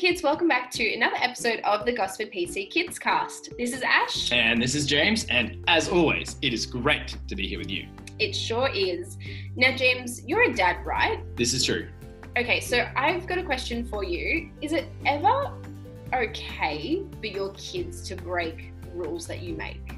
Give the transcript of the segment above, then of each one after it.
kids, welcome back to another episode of the Gosford PC Kids Cast. This is Ash. And this is James, and as always, it is great to be here with you. It sure is. Now, James, you're a dad, right? This is true. Okay, so I've got a question for you. Is it ever okay for your kids to break rules that you make?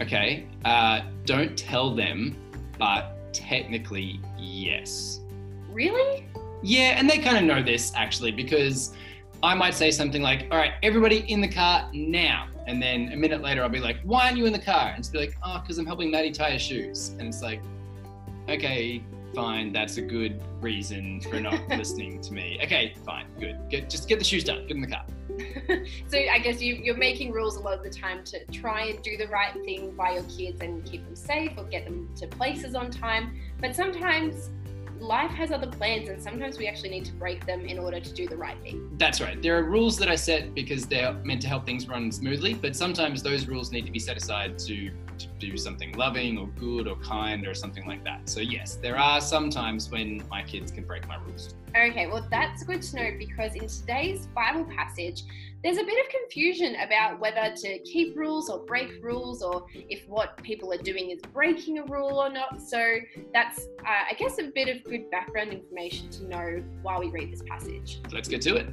Okay, uh, don't tell them, but technically, yes. Really? Yeah, and they kind of know this actually because I might say something like, all right, everybody in the car now. And then a minute later, I'll be like, why aren't you in the car? And it's be like, oh, because I'm helping Maddie tie her shoes. And it's like, okay, fine, that's a good reason for not listening to me. Okay, fine, good. Get, just get the shoes done, get in the car. so I guess you, you're making rules a lot of the time to try and do the right thing by your kids and keep them safe or get them to places on time. But sometimes life has other plans and sometimes we actually need to break them in order to do the right thing. That's right. There are rules that I set because they're meant to help things run smoothly, but sometimes those rules need to be set aside to, to do something loving or good or kind or something like that. So, yes, there are some times when my kids can break my rules. Okay, well, that's good to know because in today's Bible passage, there's a bit of confusion about whether to keep rules or break rules or if what people are doing is breaking a rule or not. So that's, uh, I guess, a bit of good background information to know while we read this passage. Let's get to it.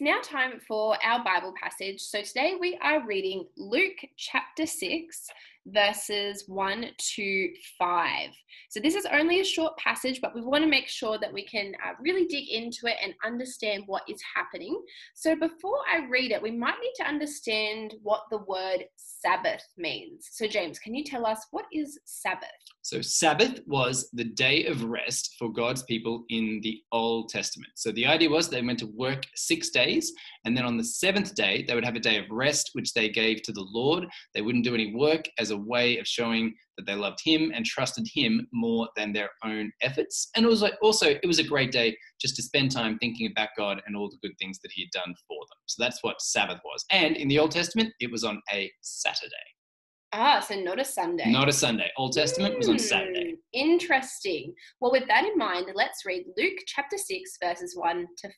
It's now time for our Bible passage. So today we are reading Luke chapter 6, verses 1 to 5. So this is only a short passage, but we want to make sure that we can uh, really dig into it and understand what is happening. So before I read it, we might need to understand what the word Sabbath means. So, James, can you tell us what is Sabbath? So, Sabbath was the day of rest for God's people in the Old Testament. So, the idea was they went to work six days, and then on the seventh day, they would have a day of rest, which they gave to the Lord. They wouldn't do any work as a way of showing that they loved Him and trusted Him more than their own efforts. And it was like also, it was a great day just to spend time thinking about God and all the good things that He had done for them. So that's what Sabbath was. And in the Old Testament, it was on a Saturday. Ah, so not a Sunday. Not a Sunday. Old Testament mm, was on Saturday. Hmm, interesting. Well, with that in mind, let's read Luke chapter 6, verses 1 to 5.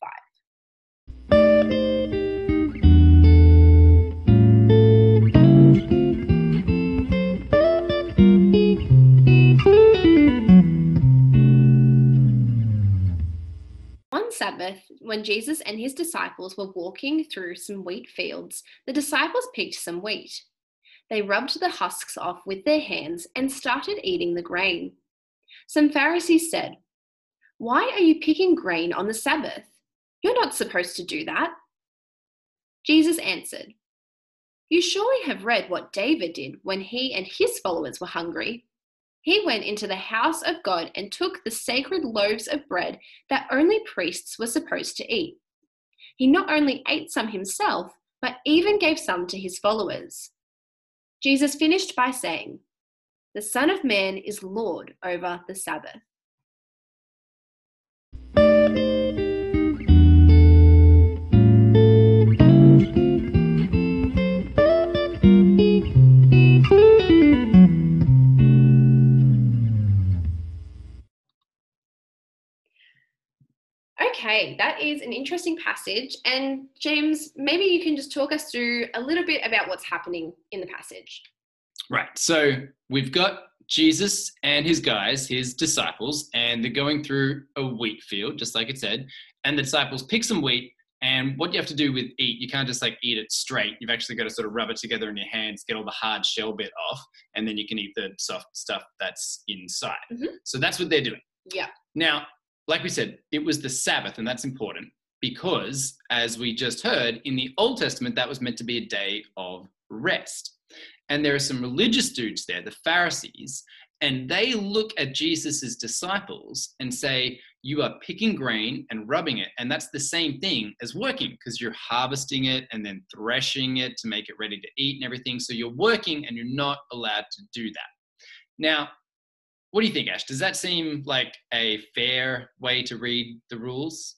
Sabbath, when Jesus and his disciples were walking through some wheat fields, the disciples picked some wheat. They rubbed the husks off with their hands and started eating the grain. Some Pharisees said, Why are you picking grain on the Sabbath? You're not supposed to do that. Jesus answered, You surely have read what David did when he and his followers were hungry he went into the house of God and took the sacred loaves of bread that only priests were supposed to eat. He not only ate some himself, but even gave some to his followers. Jesus finished by saying, The Son of Man is Lord over the Sabbath. Okay, that is an interesting passage. And James, maybe you can just talk us through a little bit about what's happening in the passage. Right. So we've got Jesus and his guys, his disciples, and they're going through a wheat field, just like it said. And the disciples pick some wheat. And what you have to do with eat, you can't just like eat it straight. You've actually got to sort of rub it together in your hands, get all the hard shell bit off, and then you can eat the soft stuff that's inside. Mm-hmm. So that's what they're doing. Yeah. Now, like we said, it was the Sabbath, and that's important because, as we just heard, in the Old Testament, that was meant to be a day of rest. And there are some religious dudes there, the Pharisees, and they look at Jesus' disciples and say, You are picking grain and rubbing it. And that's the same thing as working because you're harvesting it and then threshing it to make it ready to eat and everything. So you're working and you're not allowed to do that. Now, what do you think, Ash? Does that seem like a fair way to read the rules?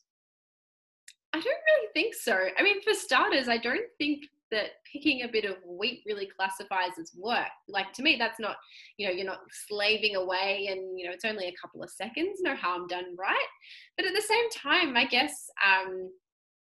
I don't really think so. I mean, for starters, I don't think that picking a bit of wheat really classifies as work. Like to me, that's not, you know, you're not slaving away and, you know, it's only a couple of seconds, no harm done, right? But at the same time, I guess um,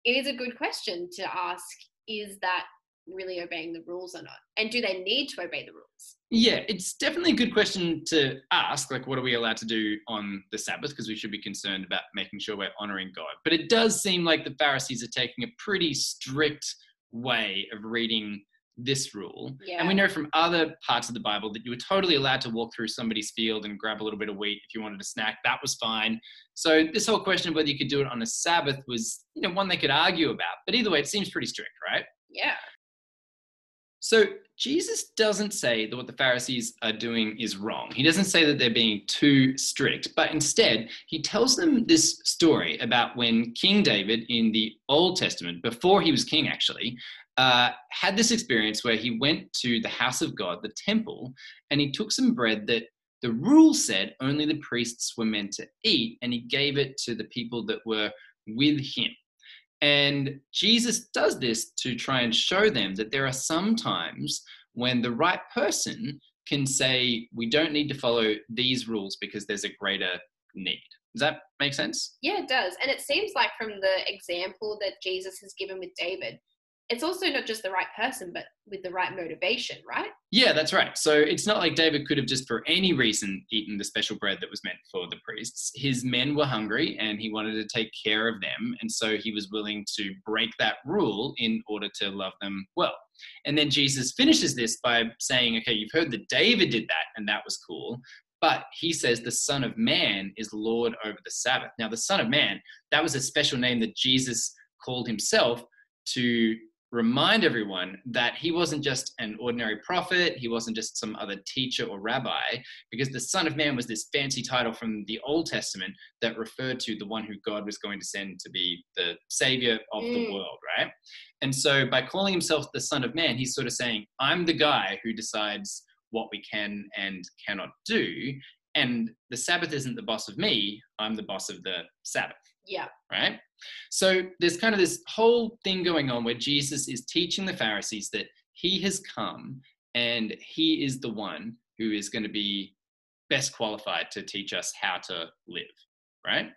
it is a good question to ask is that really obeying the rules or not? And do they need to obey the rules? Yeah, it's definitely a good question to ask. Like, what are we allowed to do on the Sabbath? Because we should be concerned about making sure we're honoring God. But it does seem like the Pharisees are taking a pretty strict way of reading this rule. Yeah. And we know from other parts of the Bible that you were totally allowed to walk through somebody's field and grab a little bit of wheat if you wanted a snack. That was fine. So this whole question of whether you could do it on a Sabbath was, you know, one they could argue about. But either way, it seems pretty strict, right? Yeah. So Jesus doesn't say that what the Pharisees are doing is wrong. He doesn't say that they're being too strict, but instead, he tells them this story about when King David in the Old Testament, before he was king actually, uh, had this experience where he went to the house of God, the temple, and he took some bread that the rule said only the priests were meant to eat, and he gave it to the people that were with him. And Jesus does this to try and show them that there are some times when the right person can say, we don't need to follow these rules because there's a greater need. Does that make sense? Yeah, it does. And it seems like from the example that Jesus has given with David, it's also not just the right person, but with the right motivation, right? Yeah, that's right. So it's not like David could have just for any reason eaten the special bread that was meant for the priests. His men were hungry and he wanted to take care of them. And so he was willing to break that rule in order to love them well. And then Jesus finishes this by saying, okay, you've heard that David did that and that was cool. But he says the Son of Man is Lord over the Sabbath. Now, the Son of Man, that was a special name that Jesus called himself to remind everyone that he wasn't just an ordinary prophet, he wasn't just some other teacher or rabbi, because the Son of Man was this fancy title from the Old Testament that referred to the one who God was going to send to be the savior of mm. the world, right? And so by calling himself the Son of Man, he's sort of saying, I'm the guy who decides what we can and cannot do. And the Sabbath isn't the boss of me, I'm the boss of the Sabbath. Yeah. Right? So there's kind of this whole thing going on where Jesus is teaching the Pharisees that he has come and he is the one who is going to be best qualified to teach us how to live, right?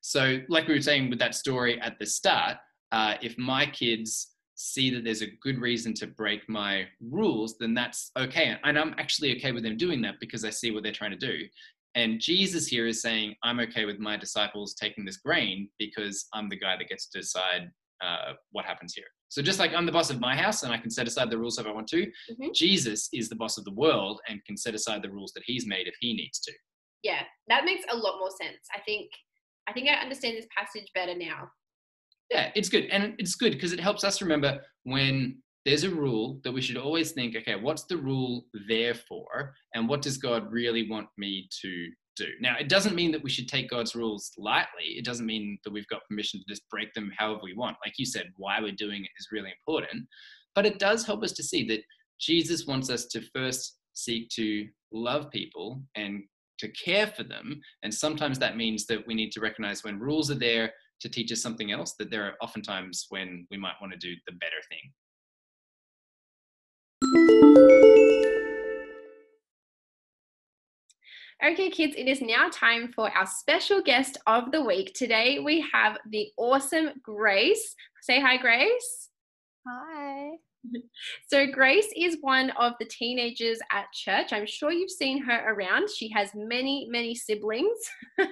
So, like we were saying with that story at the start, uh, if my kids see that there's a good reason to break my rules, then that's okay. And I'm actually okay with them doing that because I see what they're trying to do. And Jesus here is saying, I'm okay with my disciples taking this grain because I'm the guy that gets to decide uh, what happens here. So just like I'm the boss of my house and I can set aside the rules if I want to, mm-hmm. Jesus is the boss of the world and can set aside the rules that he's made if he needs to. Yeah, that makes a lot more sense. I think I think I understand this passage better now. Yeah, it's good. And it's good because it helps us remember when there's a rule that we should always think okay, what's the rule there for? And what does God really want me to do? Now, it doesn't mean that we should take God's rules lightly. It doesn't mean that we've got permission to just break them however we want. Like you said, why we're doing it is really important. But it does help us to see that Jesus wants us to first seek to love people and to care for them. And sometimes that means that we need to recognize when rules are there to teach us something else, that there are oftentimes when we might want to do the better thing. Okay, kids, it is now time for our special guest of the week. Today we have the awesome Grace. Say hi, Grace. Hi. So, Grace is one of the teenagers at church. I'm sure you've seen her around. She has many, many siblings. so,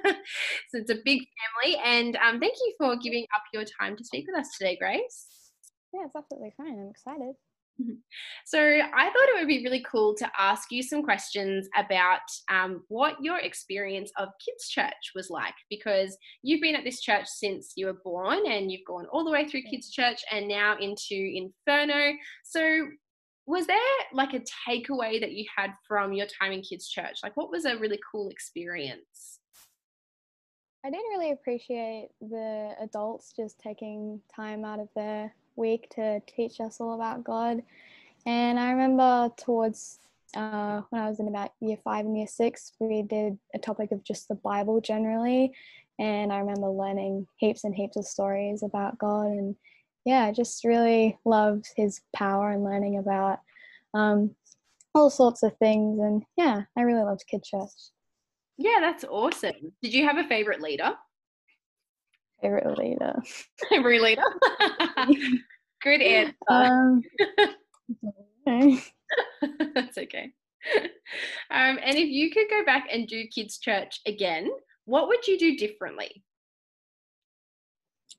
it's a big family. And um, thank you for giving up your time to speak with us today, Grace. Yeah, it's absolutely fine. I'm excited. So I thought it would be really cool to ask you some questions about um, what your experience of kids' church was like, because you've been at this church since you were born, and you've gone all the way through kids' church and now into Inferno. So was there like a takeaway that you had from your time in kids' church? Like, what was a really cool experience? I didn't really appreciate the adults just taking time out of their week to teach us all about God. And I remember towards uh, when I was in about year five and year six, we did a topic of just the Bible generally. And I remember learning heaps and heaps of stories about God and yeah, I just really loved his power and learning about um, all sorts of things. And yeah, I really loved Kid Church. Yeah, that's awesome. Did you have a favorite leader? Favorite leader? Good answer. Um, that's okay. Um, and if you could go back and do kids' church again, what would you do differently?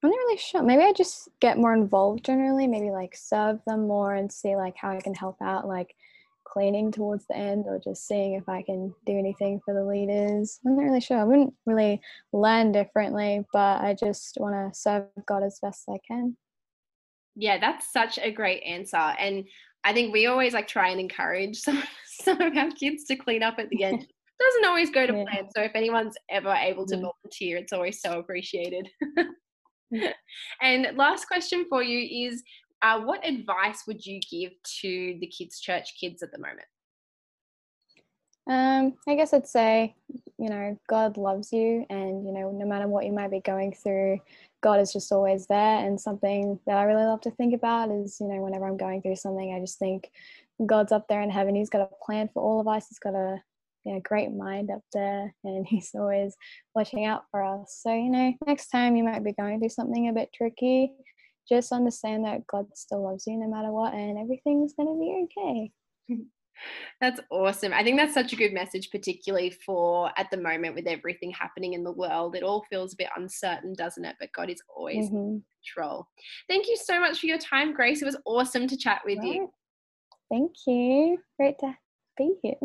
I'm not really sure. Maybe I just get more involved generally. Maybe like serve them more and see like how I can help out, like cleaning towards the end, or just seeing if I can do anything for the leaders. I'm not really sure. I wouldn't really learn differently, but I just want to serve God as best I can. Yeah, that's such a great answer. And I think we always like try and encourage some some of our kids to clean up at the end. Doesn't always go to Yeah. plan. So if anyone's ever able to Mm. volunteer, it's always so appreciated. and last question for you is uh, what advice would you give to the kids church kids at the moment? Um, I guess I'd say, you know, God loves you, and you know, no matter what you might be going through, God is just always there. And something that I really love to think about is, you know, whenever I'm going through something, I just think God's up there in heaven. He's got a plan for all of us. He's got a great mind up there, and He's always watching out for us. So, you know, next time you might be going through something a bit tricky, just understand that God still loves you no matter what, and everything's gonna be okay. That's awesome. I think that's such a good message, particularly for at the moment with everything happening in the world. It all feels a bit uncertain, doesn't it? But God is always in Mhm. control. Thank you so much for your time, Grace. It was awesome to chat with you. Thank you. Great to be here.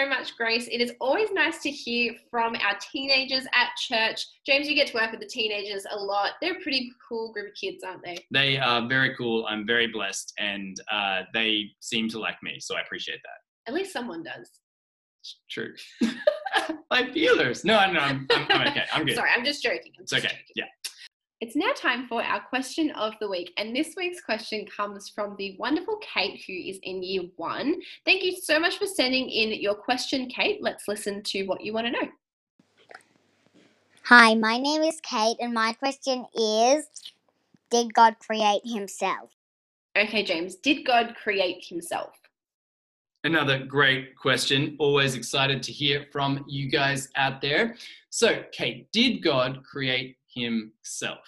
So much, Grace. It is always nice to hear from our teenagers at church. James, you get to work with the teenagers a lot. They're a pretty cool group of kids, aren't they? They are very cool. I'm very blessed, and uh, they seem to like me, so I appreciate that. At least someone does. True. My feelers. No, no, I'm, I'm, I'm okay. I'm good. Sorry, I'm just joking. I'm It's just okay. joking. Yeah. It's now time for our question of the week. And this week's question comes from the wonderful Kate, who is in year one. Thank you so much for sending in your question, Kate. Let's listen to what you want to know. Hi, my name is Kate, and my question is Did God create himself? Okay, James, did God create himself? Another great question. Always excited to hear from you guys out there. So, Kate, did God create himself?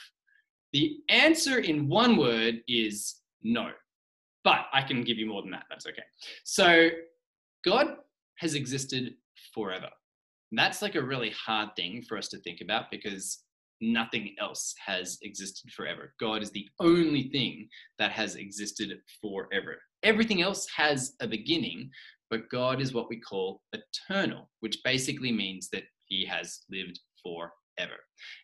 The answer in one word is no. But I can give you more than that. That's okay. So, God has existed forever. That's like a really hard thing for us to think about because nothing else has existed forever. God is the only thing that has existed forever. Everything else has a beginning, but God is what we call eternal, which basically means that he has lived forever.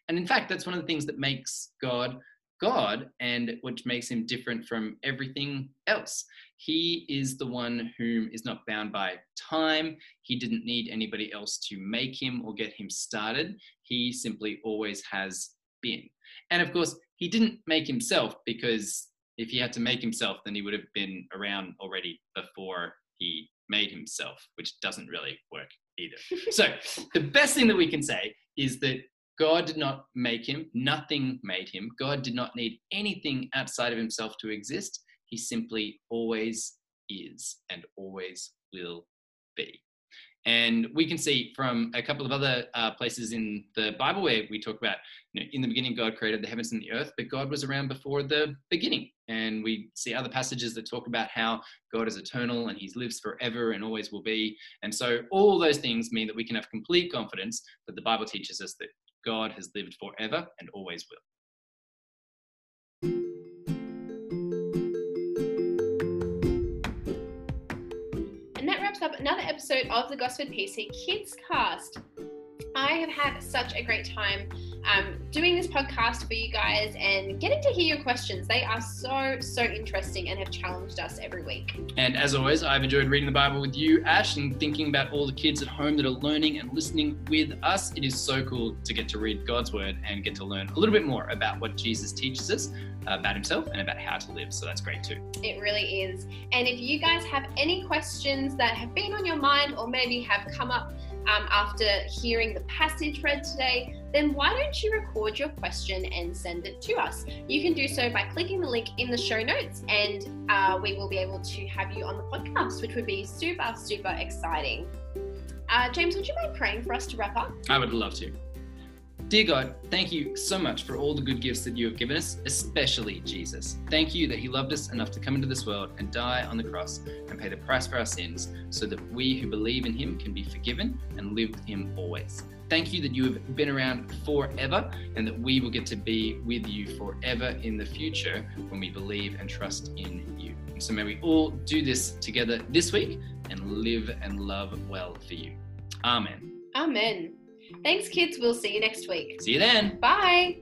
And in fact, that's one of the things that makes God God and which makes him different from everything else. He is the one whom is not bound by time. He didn't need anybody else to make him or get him started. He simply always has been. And of course, he didn't make himself because if he had to make himself, then he would have been around already before he made himself, which doesn't really work either. so, the best thing that we can say is that God did not make him, nothing made him. God did not need anything outside of himself to exist. He simply always is and always will be. And we can see from a couple of other uh, places in the Bible where we talk about, you know, in the beginning, God created the heavens and the earth, but God was around before the beginning. And we see other passages that talk about how God is eternal and He lives forever and always will be. And so, all those things mean that we can have complete confidence that the Bible teaches us that God has lived forever and always will. And that wraps up another episode of the Gosford PC Kids Cast. I have had such a great time um, doing this podcast for you guys and getting to hear your questions. They are so, so interesting and have challenged us every week. And as always, I've enjoyed reading the Bible with you, Ash, and thinking about all the kids at home that are learning and listening with us. It is so cool to get to read God's word and get to learn a little bit more about what Jesus teaches us about himself and about how to live. So that's great too. It really is. And if you guys have any questions that have been on your mind or maybe have come up um, after hearing the passage read today, then why don't you record your question and send it to us? You can do so by clicking the link in the show notes, and uh, we will be able to have you on the podcast, which would be super, super exciting. Uh, James, would you mind praying for us to wrap up? I would love to. Dear God, thank you so much for all the good gifts that you have given us, especially Jesus. Thank you that He loved us enough to come into this world and die on the cross and pay the price for our sins so that we who believe in Him can be forgiven and live with Him always. Thank you that you have been around forever and that we will get to be with you forever in the future when we believe and trust in you. So may we all do this together this week and live and love well for you. Amen. Amen. Thanks, kids. We'll see you next week. See you then. Bye.